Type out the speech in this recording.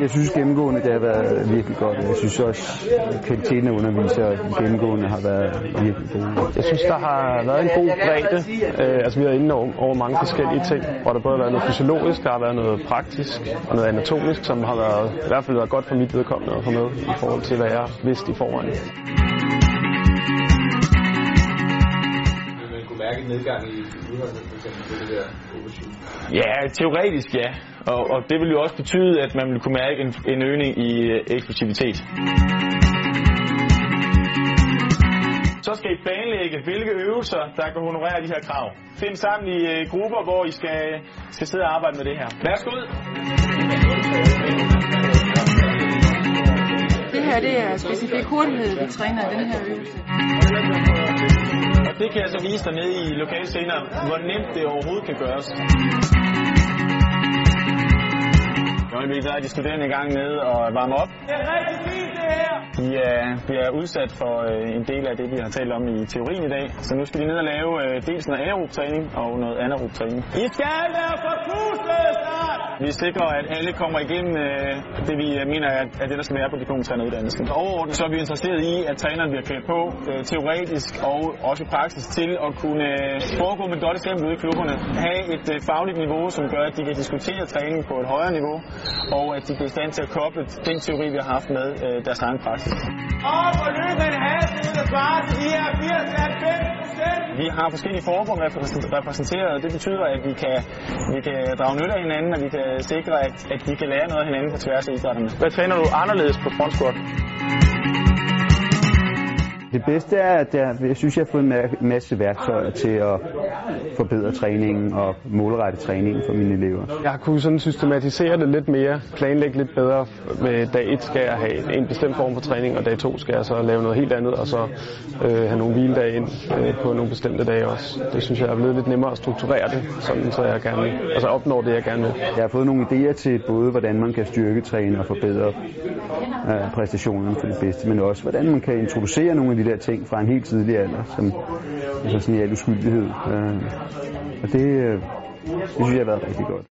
Jeg synes gennemgående, det har været virkelig godt. Jeg synes også, at kvaliteten af undervisere gennemgående har været virkelig god. Jeg synes, der har været en god bredde. Øh, altså, vi har inde over, over mange forskellige ting, hvor der både har været noget fysiologisk, der har været noget praktisk og noget anatomisk, som har været, i hvert fald været godt for mit vedkommende at få med i forhold til, hvad jeg vidste i forvejen. Mærke en nedgang i udholdet, for eksempel det der? Ja, teoretisk ja. Og, og det vil jo også betyde, at man vil kunne mærke en, en øgning i øh, eksplosivitet. Så skal I planlægge, hvilke øvelser, der kan honorere de her krav. Find sammen i øh, grupper, hvor I skal, skal sidde og arbejde med det her. Værsgo er specifik hurtighed, vi træner i den her øvelse. Og det kan jeg så vise dig nede i lokale senere, hvor nemt det overhovedet kan gøres. I øjeblikket der er de studerende i gang med at varme op. Det er rigtig fint det her! De er, bliver udsat for øh, en del af det, vi har talt om i teorien i dag. Så nu skal de ned og lave øh, dels noget anaerob træning og noget anaerob træning. I skal være forpustet snart! Vi sikrer, at alle kommer igennem øh, det, vi øh, mener er, er det, der skal være på diplomtræneruddannelsen. Overordnet så er vi interesseret i, at træneren bliver klædt på øh, teoretisk og også praktisk til at kunne øh, foregå med et godt eksempel ude i klubberne. Have et øh, fagligt niveau, som gør, at de kan diskutere træning på et højere niveau, og at de bliver i stand til at koble den teori, vi har haft med øh, deres egen praksis. Og Vi har forskellige forbund repræsenteret, og det betyder, at vi kan, vi kan drage nytte af hinanden, og vi kan sikre, at, at vi kan lære noget af hinanden på tværs af idrætterne. Hvad træner du anderledes på front squat? Det bedste er, at jeg, jeg synes, jeg har fået en masse værktøjer til at forbedre træningen og målrette træningen for mine elever. Jeg har kunnet sådan systematisere det lidt mere, planlægge lidt bedre. Med dag 1 skal jeg have en bestemt form for træning, og dag 2 skal jeg så lave noget helt andet, og så øh, have nogle hviledage ind øh, på nogle bestemte dage også. Det synes jeg er blevet lidt nemmere at strukturere det, sådan så jeg gerne altså opnår det, jeg gerne vil. Jeg har fået nogle idéer til både, hvordan man kan styrketræne og forbedre øh, præstationerne for det bedste, men også, hvordan man kan introducere nogle af de der ting fra en helt tidlig alder, som altså sådan i al uskyldighed. Øh, og det, øh, det synes jeg har været rigtig godt.